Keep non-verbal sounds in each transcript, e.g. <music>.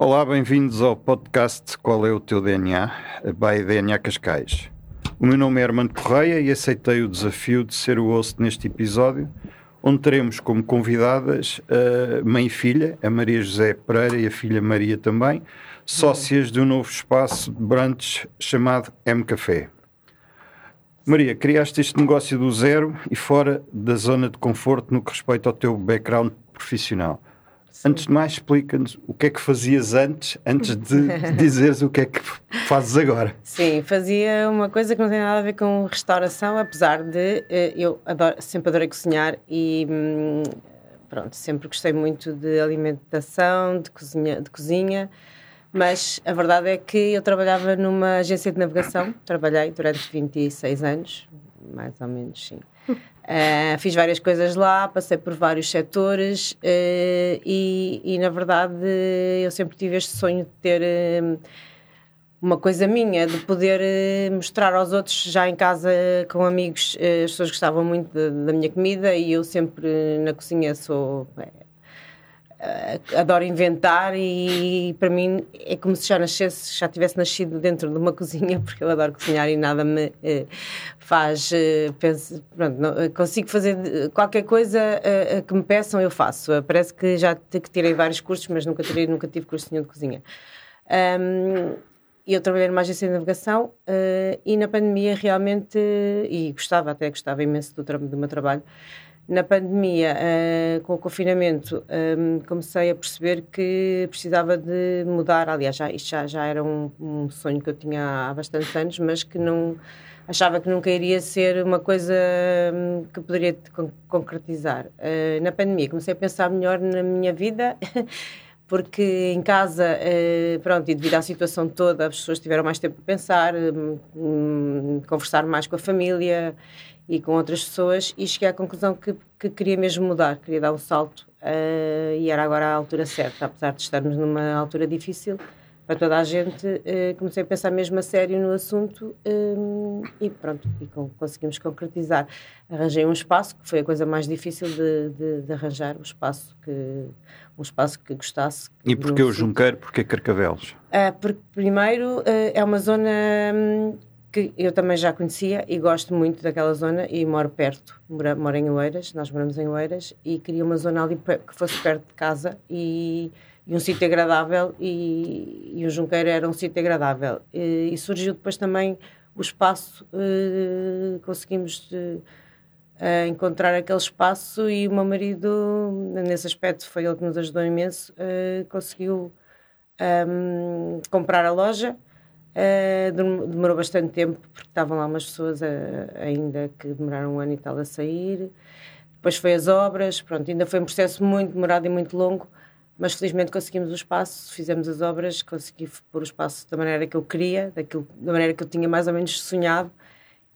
Olá, bem-vindos ao podcast Qual é o teu DNA? By DNA Cascais. O meu nome é Armando Correia e aceitei o desafio de ser o host neste episódio, onde teremos como convidadas a mãe e filha, a Maria José Pereira e a filha Maria também, sócias de um novo espaço de chamado M Café. Maria, criaste este negócio do zero e fora da zona de conforto no que respeita ao teu background profissional. Antes de mais, explica-nos o que é que fazias antes, antes de <laughs> dizeres o que é que fazes agora. Sim, fazia uma coisa que não tem nada a ver com restauração, apesar de eh, eu adoro, sempre adorei cozinhar e hum, pronto, sempre gostei muito de alimentação, de cozinha, de cozinha, mas a verdade é que eu trabalhava numa agência de navegação, trabalhei durante 26 anos, mais ou menos, sim. Uh, <laughs> fiz várias coisas lá, passei por vários setores uh, e, e, na verdade, eu sempre tive este sonho de ter uh, uma coisa minha, de poder mostrar aos outros, já em casa com amigos, as pessoas gostavam muito da minha comida e eu sempre na cozinha sou adoro inventar e para mim é como se já nascesse, já tivesse nascido dentro de uma <laughs> cozinha, porque eu adoro cozinhar e nada me uh, faz. Uh, penso, pronto, não, consigo fazer qualquer coisa que me peçam, eu faço. parece que já tirei vários cursos, mas nunca, tirei, nunca tive curso nenhum de cozinha. Um, eu trabalhei numa agência de navegação e na pandemia realmente, e gostava, até gostava imenso do, do meu trabalho, na pandemia, uh, com o confinamento, um, comecei a perceber que precisava de mudar. Aliás, já, isto já, já era um, um, sonho que eu tinha há bastantes anos, mas que não achava que nunca iria ser uma coisa um, que poderia con concretizar. Uh, na pandemia, comecei a pensar melhor na minha vida. <laughs> porque em casa, uh, pronto, e devido à situação toda, as pessoas tiveram mais tempo para pensar, um, conversar mais com a família e com outras pessoas e cheguei à conclusão que, que queria mesmo mudar, queria dar um salto uh, e era agora a altura certa, apesar de estarmos numa altura difícil para toda a gente, uh, comecei a pensar mesmo a sério no assunto um, eh, e pronto, e com, conseguimos concretizar. Arranjei um espaço, que foi a coisa mais difícil de, de, de arranjar, um espaço que um espaço que gostasse. E porquê o Junqueiro, porquê Carcavelos? Uh, porque primeiro uh, é uma zona um, que eu também já conhecia e gosto muito daquela zona e moro perto, moro, moro em Oeiras, nós moramos em Oeiras e queria uma zona ali que fosse perto de casa e, e um sítio agradável e, e o Junqueiro era um sítio agradável e, e, surgiu depois também o espaço, uh, conseguimos uh, encontrar aquele espaço e o meu marido, nesse aspecto foi ele que nos ajudou imenso, uh, conseguiu um, comprar a loja demorou bastante tempo porque estavam lá umas pessoas uh, ainda que demoraram um ano e tal a sair. Depois foi as obras, pronto, ainda foi um processo muito demorado e muito longo, mas felizmente conseguimos o espaço, fizemos as obras, consegui pôr o espaço da maneira que eu queria, daquilo, da maneira que eu tinha mais ou menos sonhado.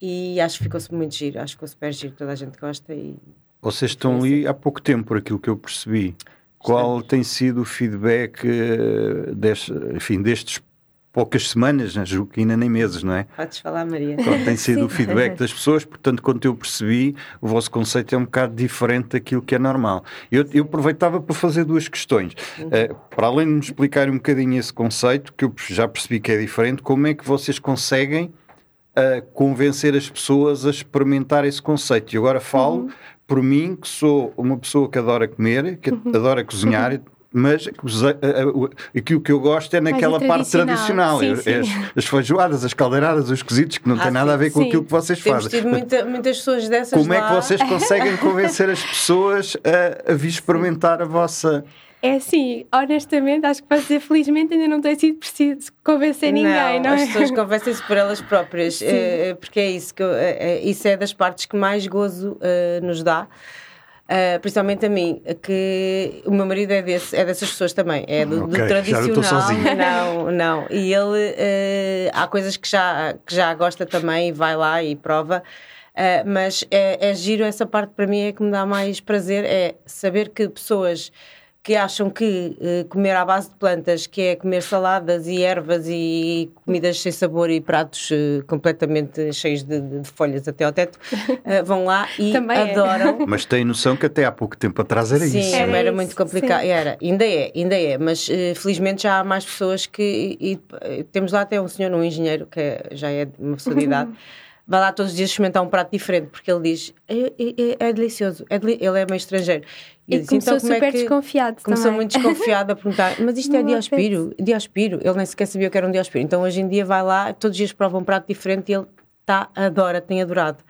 E acho que ficou-se muito giro, acho que ficou super giro, toda a gente gosta e... Vocês estão ali há pouco tempo, por aquilo que eu percebi. Qual tem sido o feedback uh, deste, enfim, destes poucas semanas, julgo que ainda nem meses, não é? Podes falar, Maria. Tem sido o feedback das pessoas, portanto, quando eu percebi, o vosso conceito é um bocado diferente daquilo que é normal. Eu, eu aproveitava para fazer duas questões. Uh, para além de me explicar um bocadinho esse conceito, que eu já percebi que é diferente, como é que vocês conseguem uh, convencer as pessoas a experimentar esse conceito? E agora falo uhum. por mim, que sou uma pessoa que adora comer, que uhum. adora cozinhar <laughs> mas aquilo que eu gosto é naquela parte tradicional. Sim, sim. As, as feijoadas, as caldeiradas, os cozidos, que não ah, tem nada a ver com sim. aquilo que vocês Temos fazem. Tido muita, muitas pessoas dessas Como lá. é que vocês conseguem <laughs> convencer as pessoas a, a vir experimentar a vossa. É assim, honestamente, acho que para dizer felizmente ainda não tem sido preciso convencer ninguém, não, não é? As pessoas convencem-se por elas próprias, é, porque é isso, que eu, é, isso é das partes que mais gozo uh, nos dá. Uh, principalmente a mim, que o meu marido é, desse, é dessas pessoas também, é do, okay, do tradicional. <laughs> Não, não. E ele uh, há coisas que já, que já gosta também e vai lá e prova. Uh, mas é, é giro essa parte para mim é que me dá mais prazer é saber que pessoas que acham que eh, comer à base de plantas, que é comer saladas e ervas e comidas sem sabor e pratos eh, completamente cheios de, de- folhas até ao teto, <laughs> eh, vão lá e Também é. adoram. <laughs> Mas tem noção que até há pouco tempo atrás era Sim, isso. era, Era muito isso, complicado. sim. Era, ainda é, ainda é, mas felizmente já há mais pessoas que. E, e temos lá até um senhor, um engenheiro, que é- já é de uma <laughs> pessoa de idade, vai lá todos os dias experimentar um prato diferente, porque ele diz: é, é- é delicioso, é deli-" ele é meio estrangeiro. E eu disse, começou "Então, como é super que-" desconfiado Começou também. muito desconfiado a perguntar, mas isto é Não diospiro? Diospiro? Ele nem sequer sabia o que era um diospiro. Então hoje em dia vai lá, todos os dias prova um prato diferente e ele está, adora, tem adorado.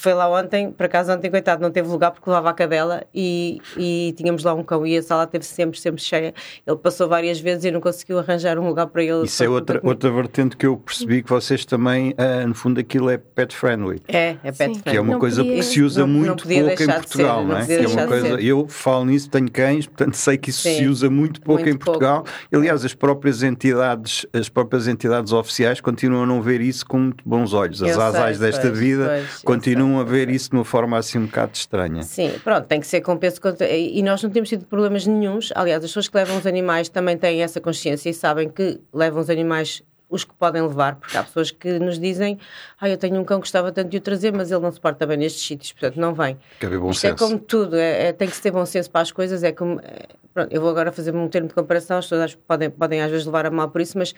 Foi lá ontem, por acaso ontem, coitado, não teve lugar porque levava a cadela e, e tínhamos lá um cão e a sala teve sempre, sempre cheia. Ele passou várias vezes e não conseguiu arranjar um lugar para ele. Isso é outra, outra vertente que eu percebi que vocês também, ah, no fundo, aquilo é pet friendly. É, é pet Sim. Que é friendly. uma Não coisa podia- que se usa não- não muito podia pouco em de ser, Portugal, não não é? Que é uma coisa, eu falo nisso, tenho cães, portanto sei que isso Sim. se usa muito pouco Muito em Portugal. Aliás, as próprias entidades, as próprias entidades oficiais continuam a não ver isso com muito bons olhos. As Eu sei, asais desta pois, vida pois, continuam a ver isso de uma forma assim um bocado estranha. Sim, pronto, tem que ser com peso. E nós não temos tido problemas nenhuns. Aliás, as pessoas que levam os animais também têm essa consciência e sabem que levam os animais os que podem levar, porque há pessoas que nos dizem ah, eu tenho um cão que gostava tanto de o trazer, mas ele não se porta bem nestes sítios, portanto não vem. Tem que haver bom Isto é senso. como tudo, é, é- tem que se ter bom senso para as coisas, é como... é, pronto, eu vou agora fazer um termo de comparação, as pessoas podem, podem às vezes levar a mal por isso, mas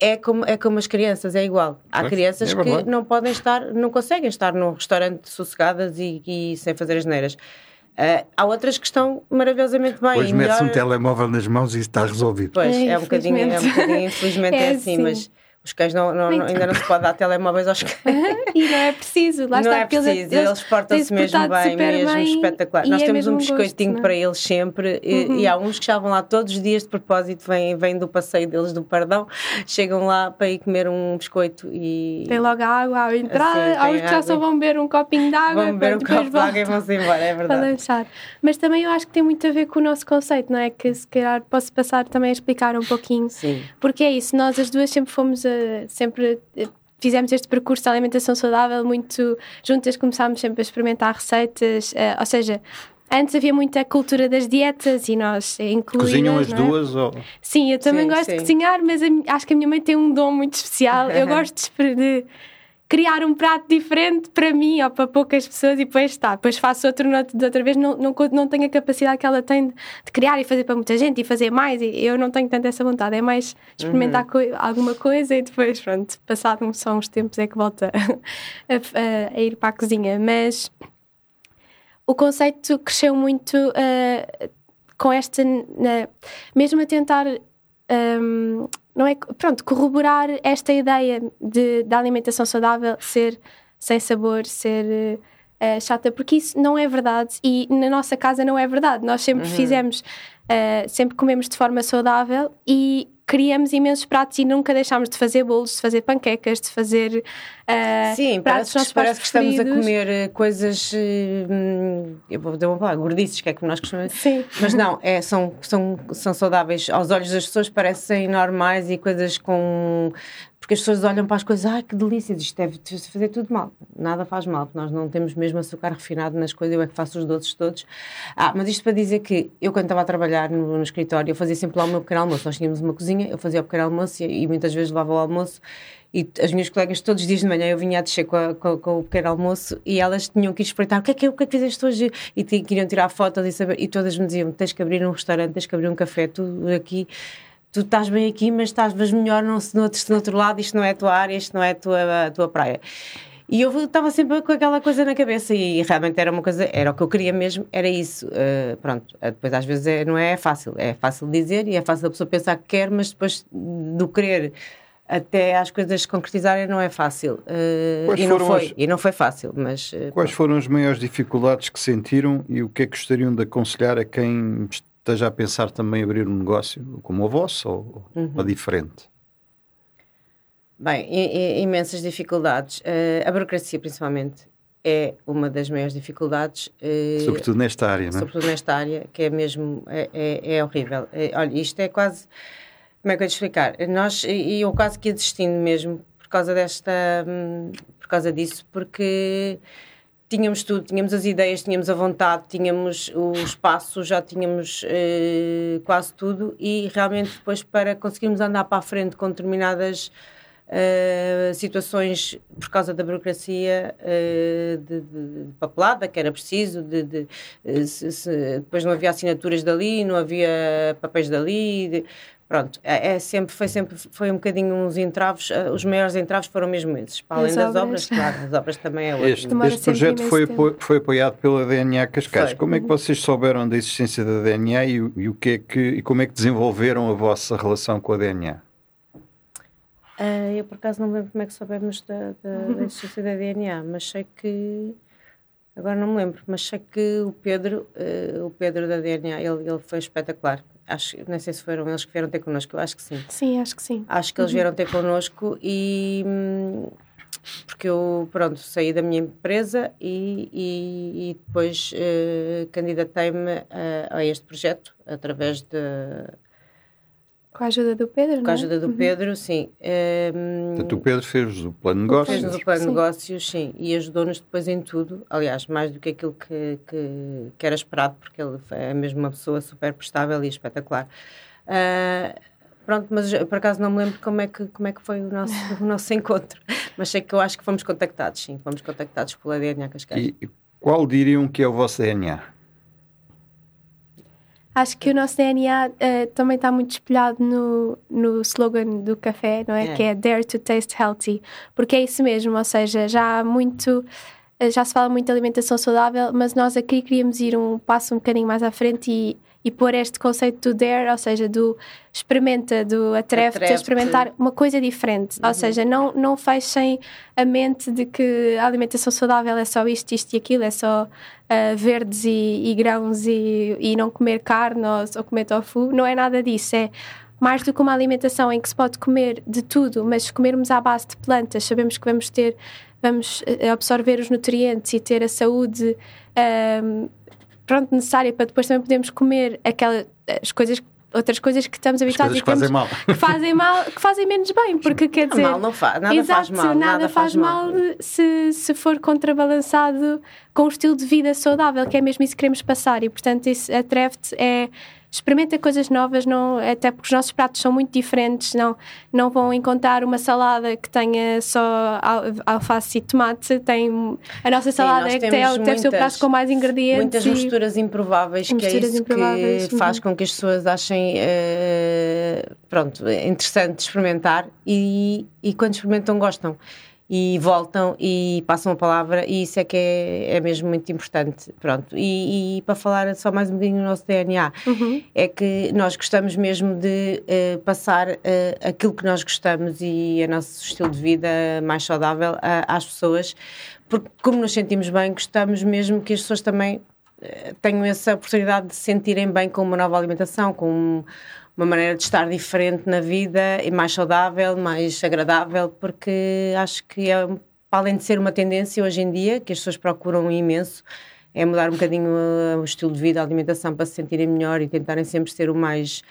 é como, é como as crianças, é igual. Há Pois, crianças é que não podem estar, não conseguem estar num restaurante sossegadas e, e sem fazer as neiras. Ah, há outras que estão maravilhosamente bem. Hoje e metes um melhor- telemóvel nas mãos e isso está resolvido. Pois, É, é um bocadinho, é um infelizmente. bocadinho, infelizmente <laughs> é, É assim, assim. mas os cães não, não- não- ainda não se pode dar telemóveis aos <laughs> cães. E não é preciso, lá não está, é porque preciso, eles, portam-se têm-se mesmo bem, mesmo bem espetacular. Nós é temos um gosto, biscoitinho é? para eles sempre e, Uhum. e há uns que estavam lá todos os dias de propósito, vêm, vêm do passeio deles do Pardão, chegam lá para ir comer um biscoito e Tem logo a água à entrada, Assim, há uns que já só vão beber um copinho de água vão beber um copo de água e vão-se embora, é para verdade. Mas também eu acho que tem muito a ver com o nosso conceito, não é? Que se calhar posso passar também a explicar um pouquinho. Sim. Porque é isso, nós as duas sempre fomos, a, sempre eh, fizemos este percurso de alimentação saudável muito juntas, começámos sempre a experimentar receitas, eh, ou seja, antes havia muita cultura das dietas e nós incluímos. Cozinham as duas ou... Sim, eu também Sim, gosto sim. de cozinhar, mas a acho que a minha mãe tem um dom muito especial. Eu <laughs> gosto de criar um prato diferente para mim ou para poucas pessoas e depois está. Depois faço outro de outra vez, não, não, não tenho a capacidade que ela tem de, de criar e fazer para muita gente e fazer mais. E eu não tenho tanto essa vontade. É mais experimentar coi- alguma coisa e depois, pronto, passado só uns tempos é que volta <laughs> a, a- a ir para a cozinha. Mas o conceito cresceu muito eh, com esta, na- mesmo a tentar, hum, não é, pronto, corroborar esta ideia de, da alimentação saudável ser sem sabor, ser eh, chata, porque isso não é verdade e na nossa casa não é verdade. Nós sempre fizemos, eh, sempre comemos de forma saudável e criamos imensos pratos e nunca deixámos de fazer bolos, de fazer panquecas, de fazer eh, Sim, pratos parece, que, parece que estamos a comer eh, coisas, eh, hum, eu vou dizer uma palavra, gordices, que é como nós costumamos Sim. Mas não, é, são, são, são saudáveis. Aos olhos das pessoas parecem normais e coisas com. Porque as pessoas olham para as coisas, ai que delícia, isto deve fazer tudo mal. Nada faz mal, porque nós não temos mesmo açúcar refinado nas coisas, eu é que faço os doces todos. Ah, mas isto para dizer que eu, quando estava a trabalhar no, no escritório, eu fazia sempre lá o meu pequeno almoço. Nós tínhamos uma cozinha, eu fazia o pequeno almoço e, e muitas vezes levava o almoço. E as minhas colegas, todos os dias de manhã, eu vinha a descer com, a- com- com o pequeno almoço e elas tinham que espreitar o que é que, o que, é que fizeste hoje? E ti- queriam tirar fotos e saber. E todas me diziam: tens que abrir um restaurante, tens que abrir um café, tu aqui. Tu estás bem aqui, mas estás melhor no, no, outro, no outro lado. Isto não é a tua área, isto não é a tua, a tua praia. E eu estava sempre com aquela coisa na cabeça e realmente era uma coisa, era o que eu queria mesmo, era isso. Uh, pronto, Uh, depois às vezes é, não é fácil, é fácil dizer e é fácil a pessoa pensar que quer, mas depois do querer até às coisas se concretizarem não é fácil. Uh, e, não foi, as- e não foi fácil, mas uh, Quais foram as maiores dificuldades que sentiram e o que é que gostariam de aconselhar a quem esteja a pensar também em abrir um negócio como o vosso ou, Uhum. ou diferente? Bem, i- imensas dificuldades. Uh, a burocracia, principalmente, é uma das maiores dificuldades. uh, Sobretudo nesta área, não é? sobretudo nesta área, que é mesmo, é, é, é horrível. É, olha, isto é quase, como é que eu te explicar? Nós, e e eu quase que ia desistindo mesmo, por causa desta, hum, por causa disso, porque tínhamos tudo, tínhamos as ideias, tínhamos a vontade, tínhamos o espaço, já tínhamos uh, quase tudo. E realmente depois para conseguirmos andar para a frente com determinadas uh, situações por causa da burocracia uh, de, de, de, papelada que era preciso, de, de se, se, depois não havia assinaturas dali, não havia papéis dali, pronto, é, é, sempre, foi sempre foi um bocadinho uns entraves, uh, os maiores entraves foram mesmo esses, para além das obras, claro, as obras também é outro. Este, este projeto foi, foi apoiado pela DNA Cascais. Foi. Como é que vocês souberam da existência da DNA e, e, o que é que, e como é que desenvolveram a vossa relação com a DNA? Uh, ah, eu por acaso não lembro como é que soubemos da, da, da <laughs> existência da DNA, mas sei que agora não me lembro, mas sei que o Pedro, uh, o Pedro da DNA, ele, ele foi espetacular acho, não sei se foram eles que vieram ter connosco, eu acho que sim. Sim, acho que sim. Acho que eles uhum. vieram ter connosco e porque eu, pronto, saí da minha empresa e, e, e depois uh, candidatei-me a, a, este projeto através de com a ajuda do Pedro, Com a é? ajuda do uhum. Pedro, sim. Um, Portanto, o Pedro fez o plano de negócios. Fez o plano de negócios, sim. E ajudou-nos depois em tudo. Aliás, mais do que aquilo que, que, que, era esperado, porque ele é mesmo uma pessoa super prestável e espetacular. Uh, pronto, mas por acaso não me lembro como é que, como é que foi o nosso, <laughs> o nosso encontro. Mas sei que eu acho que fomos contactados, sim. Fomos contactados pela DNA Cascais. E qual diriam que é o vosso DNA? Acho que o nosso DNA uh, eh, também está muito espelhado no, no slogan do café, não é? é? Que é Dare to Taste Healthy, porque é isso mesmo, ou seja, já há muito. Eh, já se fala muito de alimentação saudável, mas nós aqui queríamos ir um passo um bocadinho mais à frente e e pôr este conceito do dare, ou seja, do experimenta, do atreve-te a experimentar uma coisa diferente. Uhum. Ou seja, não, não fechem a mente de que a alimentação saudável é só isto, isto e aquilo, é só uh, verdes e, e grãos e, e, não comer carne ou, ou comer tofu. Não é nada disso. É mais do que uma alimentação em que se pode comer de tudo, mas se comermos à base de plantas, sabemos que vamos ter, vamos eh, absorver os nutrientes e ter a saúde. Um, ah, pronto, necessária para depois também podermos comer aquelas as coisas outras coisas que estamos habituados a que fazem mal. <laughs> Que fazem mal, que fazem menos bem, porque quer dizer. Mal não faz, nada exato, faz mal. Nada, nada faz, mal, mal se, se for contrabalançado com um estilo de vida saudável, que é mesmo isso que queremos passar. E portanto, isso atreve-te é experimenta coisas novas, não, até porque os nossos pratos são muito diferentes, não, não vão encontrar uma salada que tenha só alface e tomate, tem a nossa salada Sim, é que tem, muitas, deve ser o prato com mais ingredientes. Muitas misturas improváveis, misturas que é isso improváveis. que faz uhum. com que as pessoas achem uh, pronto, interessante experimentar e, e quando experimentam gostam e voltam e passam a palavra e isso é que é, é mesmo muito importante pronto e, e, para falar só mais um bocadinho do nosso DNA uhum. é que nós gostamos mesmo de uh, passar uh, aquilo que nós gostamos e o nosso estilo de vida mais saudável às pessoas porque como nos sentimos bem gostamos mesmo que as pessoas também uh, tenham essa oportunidade de se sentirem bem com uma nova alimentação com um, uma maneira de estar diferente na vida e mais saudável, mais agradável, porque acho que é, além de ser uma tendência hoje em dia, que as pessoas procuram imenso, é mudar um bocadinho o estilo de vida, a alimentação para se sentirem melhor e tentarem sempre ser o mais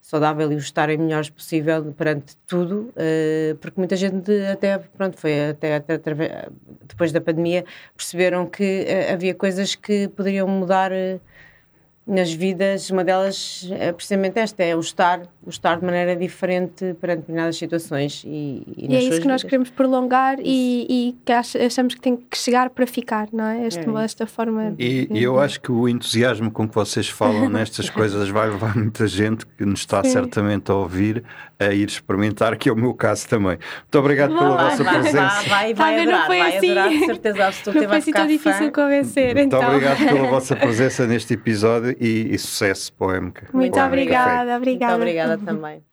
saudável e o estarem melhores possível perante tudo, eh, porque muita gente até, pronto, foi até, até depois da pandemia, perceberam que eh, havia coisas que poderiam mudar nas vidas, uma delas é precisamente esta, é o estar, o estar de maneira diferente perante determinadas situações. E, e, e é isso que vidas. nós queremos prolongar e, e, que achamos que tem que chegar para ficar, não é? Este, é esta forma. E, de... eu acho que o entusiasmo com que vocês falam <laughs> nestas coisas vai levar muita gente que nos está Sim. certamente a ouvir a ir experimentar, que é o meu caso também. Muito obrigado pela vai, vossa vai, presença. Vai, vai, vai adorar, foi vai assim. adorar, de certeza absoluta. Não foi assim tão difícil convencer. Muito então. obrigado pela vossa <laughs> presença neste episódio e, e sucesso para o MK. Muito obrigada, obrigada. Muito obrigada também.